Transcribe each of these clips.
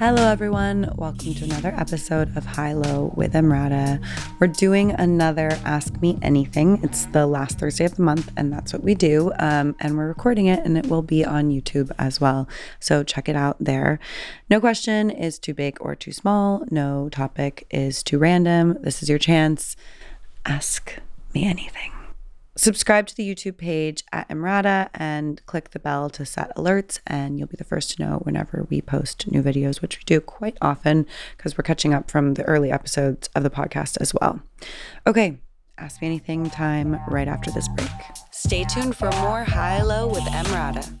Hello, everyone. Welcome to another episode of High Low with Emrata. We're doing another Ask Me Anything. It's the last Thursday of the month, and that's what we do. Um, and we're recording it, and it will be on YouTube as well. So check it out there. No question is too big or too small. No topic is too random. This is your chance. Ask me anything. Subscribe to the YouTube page at Emrata and click the bell to set alerts, and you'll be the first to know whenever we post new videos, which we do quite often because we're catching up from the early episodes of the podcast as well. Okay, ask me anything time right after this break. Stay tuned for more High Low with Emrata.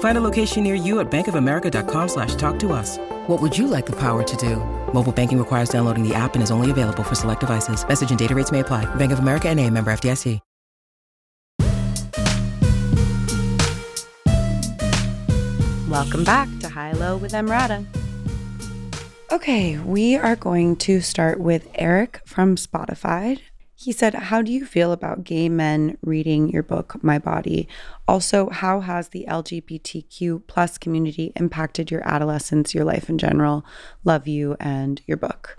Find a location near you at bankofamerica.com slash talk to us. What would you like the power to do? Mobile banking requires downloading the app and is only available for select devices. Message and data rates may apply. Bank of America and a member FDIC. Welcome back to High Low with Emrata. Okay, we are going to start with Eric from Spotify. He said, How do you feel about gay men reading your book, My Body? Also, how has the LGBTQ plus community impacted your adolescence, your life in general? Love you and your book.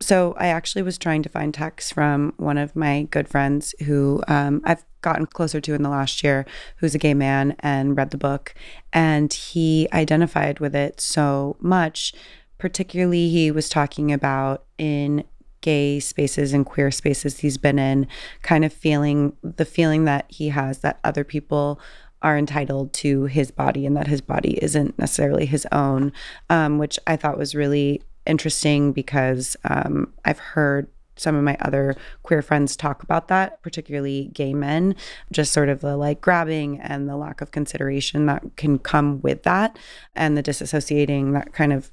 So, I actually was trying to find texts from one of my good friends who um, I've gotten closer to in the last year, who's a gay man and read the book. And he identified with it so much. Particularly, he was talking about in gay spaces and queer spaces he's been in, kind of feeling the feeling that he has that other people are entitled to his body and that his body isn't necessarily his own, um, which I thought was really interesting because um, I've heard some of my other queer friends talk about that, particularly gay men, just sort of the like grabbing and the lack of consideration that can come with that and the disassociating that kind of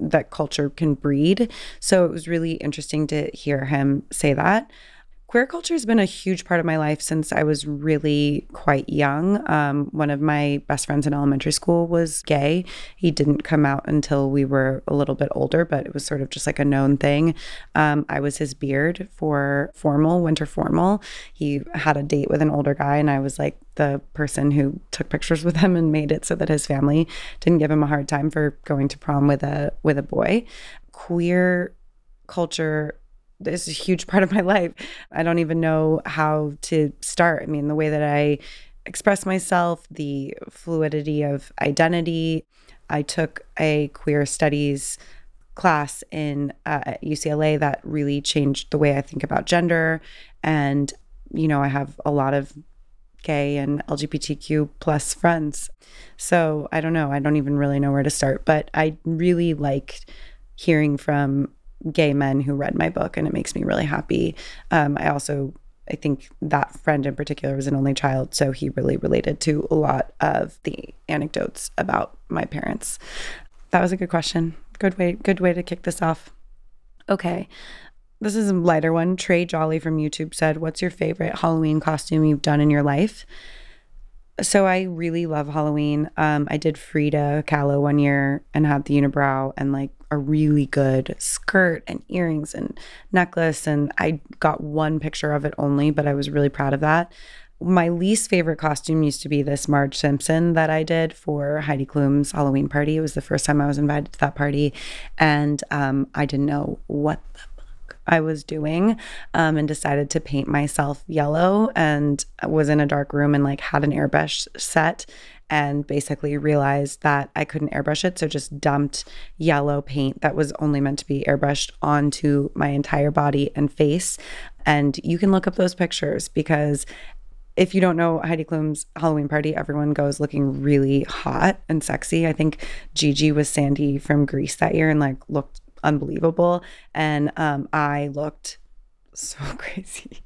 that culture can breed. So it was really interesting to hear him say that. Queer culture has been a huge part of my life since I was really quite young. Um, one of my best friends in elementary school was gay. He didn't come out until we were a little bit older, but it was sort of just like a known thing. Um, I was his beard for formal, winter formal. He had a date with an older guy, and I was like the person who took pictures with him and made it so that his family didn't give him a hard time for going to prom with a with a boy. Queer culture is a huge part of my life. I don't even know how to start. I mean, the way that I express myself, the fluidity of identity. I took a queer studies class in uh, at UCLA that really changed the way I think about gender. And, you know, I have a lot of gay and LGBTQ plus friends. So I don't know. I don't even really know where to start, but I really liked hearing from gay men who read my book, and it makes me really happy. Um, I also I think that friend in particular was an only child, so he really related to a lot of the anecdotes about my parents. That was a good question. Good way, good way to kick this off. Okay. This is a lighter one. Trey Jolly from YouTube said, What's your favorite Halloween costume you've done in your life? So I really love Halloween. Um, I did Frida Kahlo one year and had the unibrow and like a really good skirt and earrings and necklace. And I got one picture of it only, but I was really proud of that. My least favorite costume used to be this Marge Simpson that I did for Heidi Klum's Halloween party. It was the first time I was invited to that party, and um, I didn't know what the I was doing um, and decided to paint myself yellow and was in a dark room and like had an airbrush set and basically realized that I couldn't airbrush it. So just dumped yellow paint that was only meant to be airbrushed onto my entire body and face. And you can look up those pictures because if you don't know Heidi Klum's Halloween party, everyone goes looking really hot and sexy. I think Gigi was Sandy from Grease that year and like looked unbelievable. And um, I looked so crazy.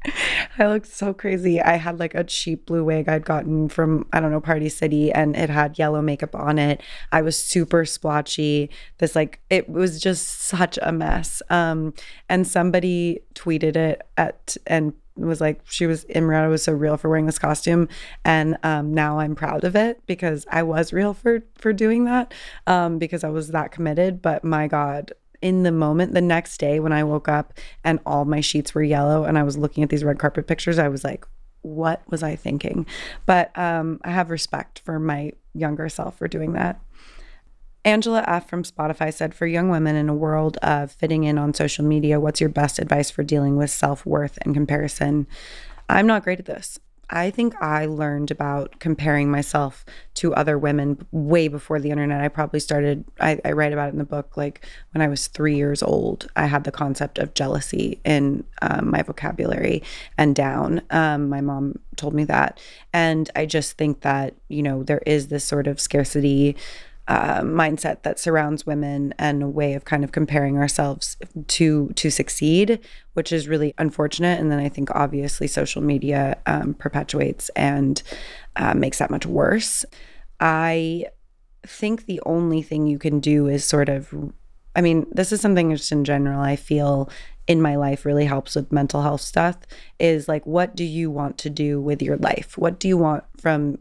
I looked so crazy. I had like a cheap blue wig I'd gotten from, I don't know, Party City, and it had yellow makeup on it. I was super splotchy. This, like, it was just such a mess. Um, and somebody tweeted it at, and was like, she was, Emrata was so real for wearing this costume. And um, now I'm proud of it because I was real for, for doing that um, because I was that committed. But my God, in the moment, the next day when I woke up and all my sheets were yellow and I was looking at these red carpet pictures, I was like, what was I thinking? But um, I have respect for my younger self for doing that. Angela F. from Spotify said, For young women in a world of fitting in on social media, what's your best advice for dealing with self worth and comparison? I'm not great at this. I think I learned about comparing myself to other women way before the internet. I probably started, I, I, write about it in the book, like when I was three years old, I had the concept of jealousy in um, my vocabulary and down. Um, my mom told me that. And I just think that, you know, there is this sort of scarcity uh, mindset that surrounds women and a way of kind of comparing ourselves to to succeed, which is really unfortunate. And then I think obviously social media um, perpetuates and uh, makes that much worse. I think the only thing you can do is sort of, I mean, this is something just in general I feel in my life really helps with mental health stuff is like, what do you want to do with your life? What do you want from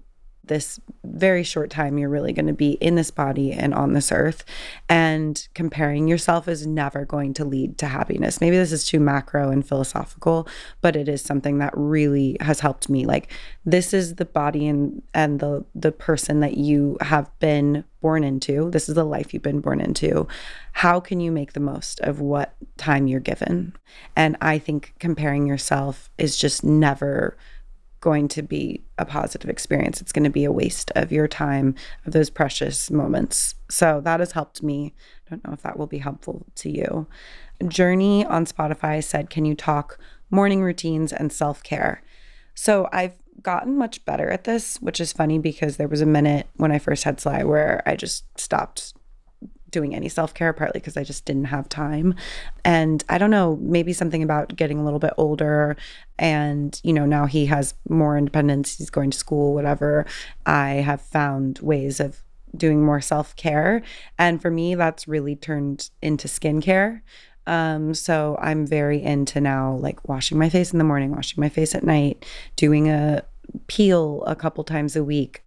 this very short time you're really going to be in this body and on this earth. And comparing yourself is never going to lead to happiness. Maybe this is too macro and philosophical, but it is something that really has helped me. Like this is the body and and the the person that you have been born into. This is the life you've been born into. How can you make the most of what time you're given? And I think comparing yourself is just never going to be a positive experience. It's going to be a waste of your time, of those precious moments. So that has helped me. I don't know if that will be helpful to you. Journey on Spotify said, Can you talk morning routines and self care? So I've gotten much better at this, which is funny because there was a minute when I first had Sly where I just stopped doing any self care, partly because I just didn't have time. And I don't know, maybe something about getting a little bit older. And, you know, now he has more independence, he's going to school, whatever. I have found ways of doing more self care. And for me, that's really turned into skincare. Um, so I'm very into now like washing my face in the morning, washing my face at night, doing a peel a couple times a week.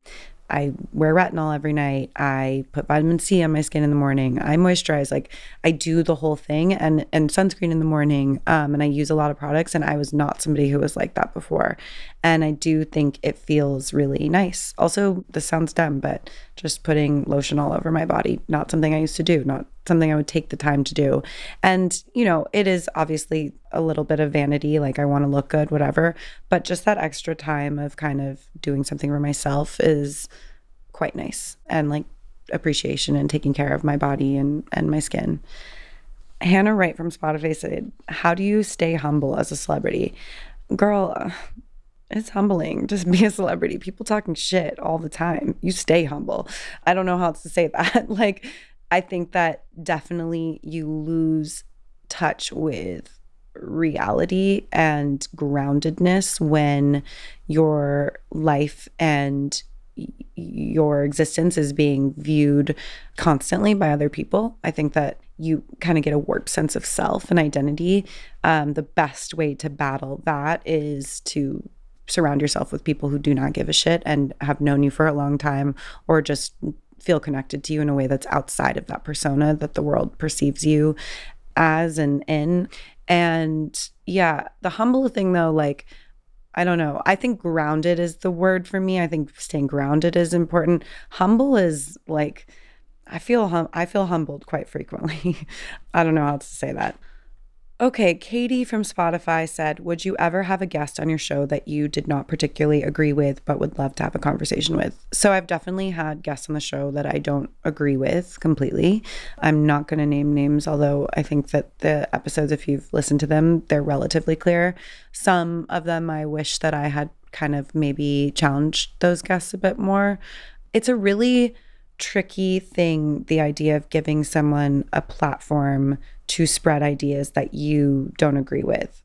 I wear retinol every night. I put vitamin C on my skin in the morning. I moisturize. Like I do the whole thing and and sunscreen in the morning. Um, and I use a lot of products. And I was not somebody who was like that before. And I do think it feels really nice. Also, this sounds dumb, but just putting lotion all over my body, not something I used to do, not something I would take the time to do. And, you know, it is obviously a little bit of vanity, like I want to look good, whatever. But just that extra time of kind of doing something for myself is quite nice and like appreciation and taking care of my body and, and my skin. Hannah Wright from Spotify said, How do you stay humble as a celebrity? Girl, it's humbling to be a celebrity. People talking shit all the time. You stay humble. I don't know how else to say that. like, I think that definitely you lose touch with reality and groundedness when your life and your existence is being viewed constantly by other people. I think that you kind of get a warped sense of self and identity. Um, the best way to battle that is to surround yourself with people who do not give a shit and have known you for a long time or just feel connected to you in a way that's outside of that persona that the world perceives you as and in. And yeah, the humble thing though, like, I don't know. I think grounded is the word for me. I think staying grounded is important. Humble is like, I feel hum- I feel humbled quite frequently. I don't know how to say that. Okay, Katie from Spotify said, Would you ever have a guest on your show that you did not particularly agree with but would love to have a conversation with? So I've definitely had guests on the show that I don't agree with completely. I'm not going to name names, although I think that the episodes, if you've listened to them, they're relatively clear. Some of them I wish that I had kind of maybe challenged those guests a bit more. It's a really tricky thing, the idea of giving someone a platform to spread ideas that you don't agree with.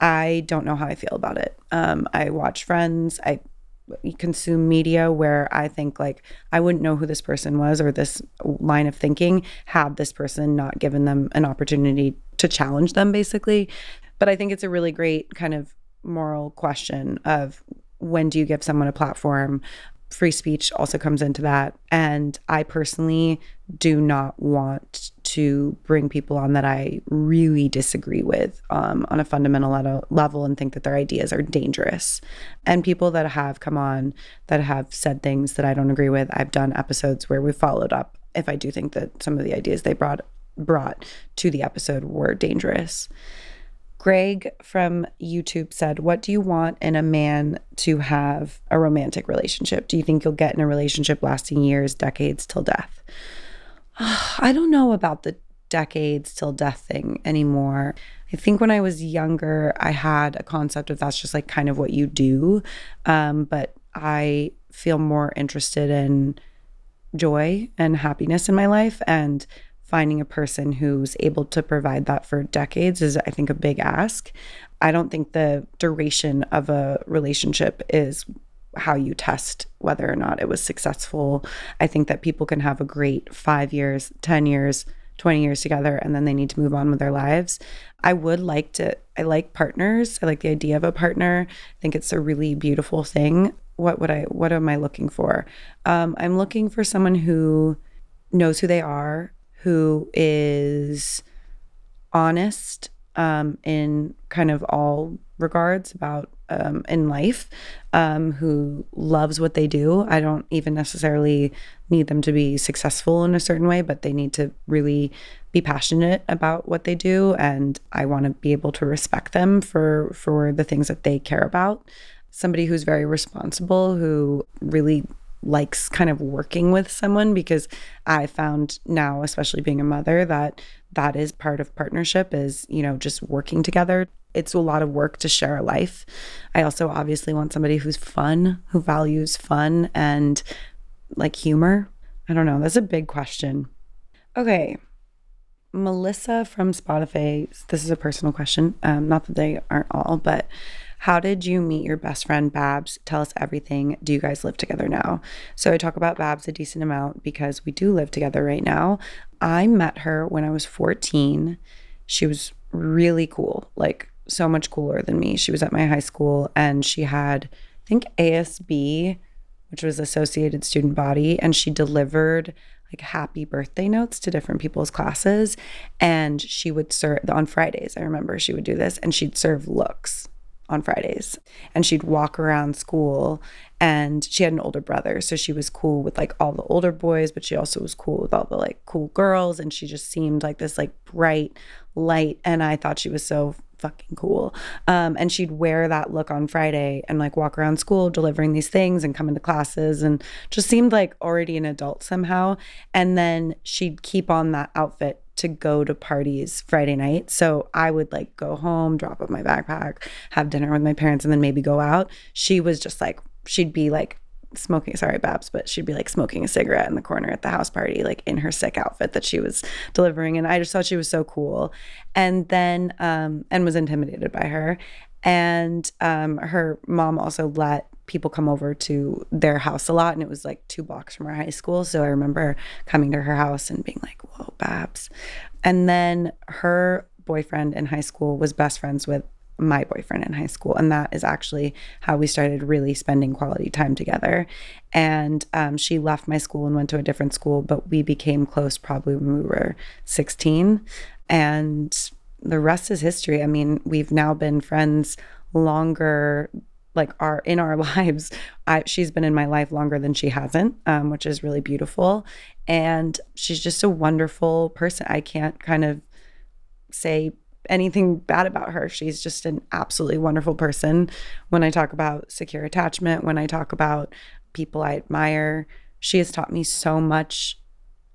I don't know how I feel about it. Um, I watch Friends. I consume media where I think like I wouldn't know who this person was or this line of thinking had this person not given them an opportunity to challenge them basically. But I think it's a really great kind of moral question of when do you give someone a platform free speech also comes into that. And I personally do not want to bring people on that I really disagree with um, on a fundamental level and think that their ideas are dangerous. And people that have come on that have said things that I don't agree with, I've done episodes where we followed up if I do think that some of the ideas they brought brought to the episode were dangerous. Greg from YouTube said, What do you want in a man to have a romantic relationship? Do you think you'll get in a relationship lasting years, decades till death? I don't know about the decades till death thing anymore. I think when I was younger, I had a concept of that's just like kind of what you do. Um, but I feel more interested in joy and happiness in my life. And finding a person who's able to provide that for decades is, I think, a big ask. I don't think the duration of a relationship is how you test whether or not it was successful. I think that people can have a great five years, 10 years, 20 years together, and then they need to move on with their lives. I would like to, I like partners. I like the idea of a partner. I think it's a really beautiful thing. What would I, what am I looking for? Um, I'm looking for someone who knows who they are, who is honest um, in kind of all regards about um, in life, um, who loves what they do. I don't even necessarily need them to be successful in a certain way, but they need to really be passionate about what they do, and I want to be able to respect them for for the things that they care about. Somebody who's very responsible, who really likes kind of working with someone because I found now, especially being a mother, that that is part of partnership is, you know, just working together. It's a lot of work to share a life. I also obviously want somebody who's fun, who values fun and like humor. I don't know. That's a big question. Okay. Melissa from Spotify, this is a personal question. Um, not that they aren't all, but how did you meet your best friend, Babs? Tell us everything. Do you guys live together now? So I talk about Babs a decent amount because we do live together right now. I met her when I was 14. She was really cool, like so much cooler than me. She was at my high school and she had, I think, ASB, which was Associated Student Body, and she delivered like happy birthday notes to different people's classes. And she would serve on Fridays. I remember she would do this and she'd serve looks on Fridays. And she'd walk around school and she had an older brother. So she was cool with like all the older boys, but she also was cool with all the like cool girls. And she just seemed like this like bright light. And I thought she was so fucking cool. Um, and she'd wear that look on Friday and like walk around school delivering these things and come into classes and just seemed like already an adult somehow. And then she'd keep on that outfit to go to parties Friday night. So I would like go home, drop up my backpack, have dinner with my parents, and then maybe go out. She was just like, she'd be like smoking, sorry, Babs, but she'd be like smoking a cigarette in the corner at the house party, like in her sick outfit that she was delivering. And I just thought she was so cool. And then, um, and was intimidated by her. And um, her mom also let people come over to their house a lot and it was like two blocks from our high school so i remember coming to her house and being like whoa babs and then her boyfriend in high school was best friends with my boyfriend in high school and that is actually how we started really spending quality time together. And um, she left my school and went to a different school but we became close probably when we were 16 and the rest is history. I mean we've now been friends longer like our in our lives. I, she's been in my life longer than she hasn't um, which is really beautiful. And she's just a wonderful person. I can't kind of say anything bad about her. She's just an absolutely wonderful person. When i talk about secure attachment when i talk about people i admire she has taught me so much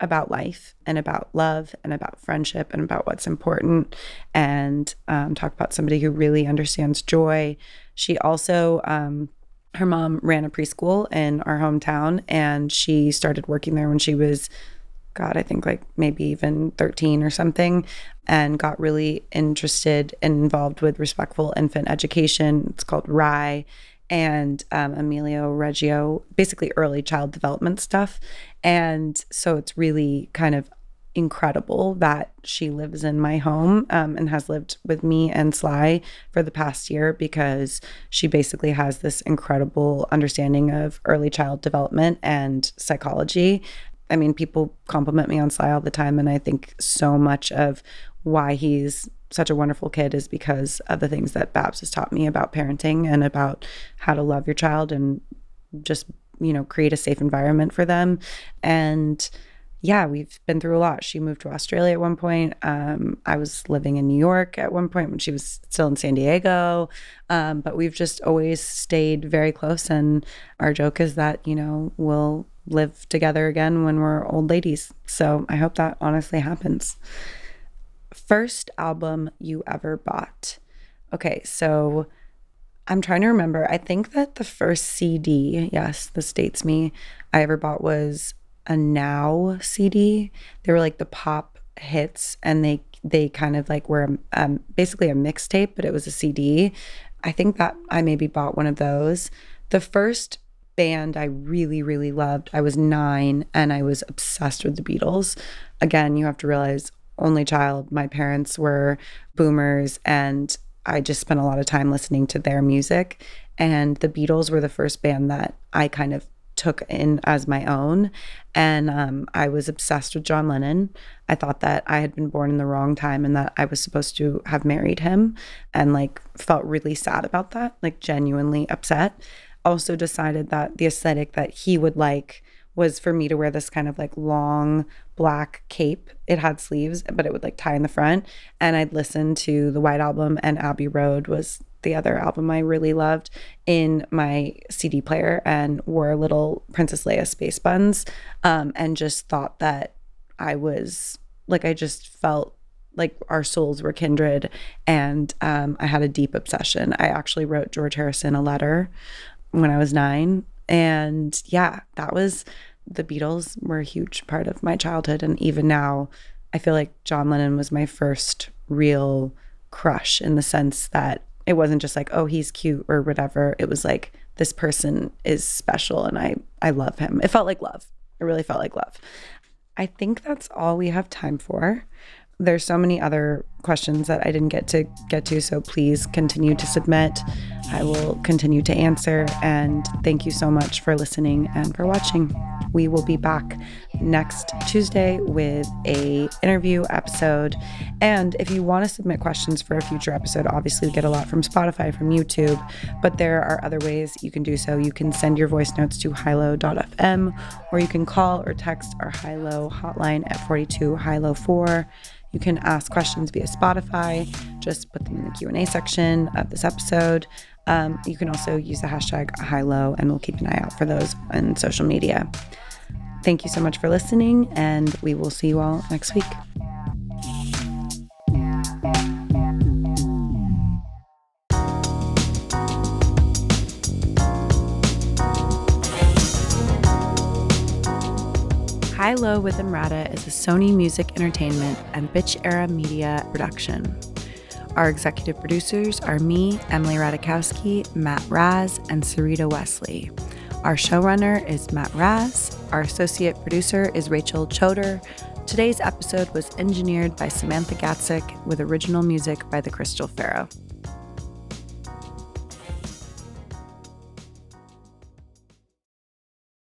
about life and about love and about friendship and about what's important. And um, talk about somebody who really understands joy. She also um, her mom ran a preschool in our hometown and she started working there when she was god i think like maybe even 13 or something and got really interested and involved with respectful infant education it's called RIE and um, Emilio Reggio, basically early child development stuff. And so it's really kind of incredible that she lives in my home um, and has lived with me and Sly for the past year because she basically has this incredible understanding of early child development and psychology. I mean, people compliment me on Sly all the time, and I think so much of why he's such a wonderful kid is because of the things that Babs has taught me about parenting and about how to love your child and just, you know, create a safe environment for them. And yeah, we've been through a lot. She moved to Australia at one point. Um, I was living in New York at one point when she was still in San Diego. Um, but we've just always stayed very close. And our joke is that, you know, we'll live together again when we're old ladies. So I hope that honestly happens. First album you ever bought. Okay, so I'm trying to remember. I think that the first CD, yes, this dates me, I ever bought was a Now CD. They were like the pop hits, and they they kind of like were um, basically a mixtape, but it was a CD. I think that I maybe bought one of those. The first band I really, really loved, I was nine and I was obsessed with the Beatles. Again, you have to realize, only child. My parents were boomers and I just spent a lot of time listening to their music. And the Beatles were the first band that I kind of took in as my own. And um, I was obsessed with John Lennon. I thought that I had been born in the wrong time and that I was supposed to have married him and like felt really sad about that, like genuinely upset. Also decided that the aesthetic that he would like was for me to wear this kind of like long black cape. It had sleeves, but it would like tie in the front. And I'd listen to the White Album and Abbey Road was the other album I really loved in my CD player and wore little Princess Leia space buns um, and just thought that I was like, I just felt like our souls were kindred and um, I had a deep obsession. I actually wrote George Harrison a letter when I was nine. And yeah, that was the Beatles were a huge part of my childhood. And even now, I feel like John Lennon was my first real crush in the sense that it wasn't just like oh he's cute or whatever it was like this person is special and i i love him it felt like love it really felt like love i think that's all we have time for there's so many other questions that I didn't get to get to, so please continue to submit. I will continue to answer and thank you so much for listening and for watching. We will be back next Tuesday with a interview episode. And if you want to submit questions for a future episode, obviously we get a lot from Spotify, from YouTube, but there are other ways you can do so. You can send your voice notes to hilo.fm or you can call or text our hilo hotline at 42 hilo 4 you can ask questions via Spotify. Just put them in the Q&A section of this episode. Um, you can also use the hashtag high low, and we'll keep an eye out for those on social media. Thank you so much for listening, and we will see you all next week. High Low with Emrata is a Sony Music Entertainment and Bitch Era Media production. Our executive producers are me, Emily Ratajkowski, Matt Raz, and Sarita Wesley. Our showrunner is Matt Raz. Our associate producer is Rachel Choder. Today's episode was engineered by Samantha Gatzik with original music by The Crystal Pharaoh.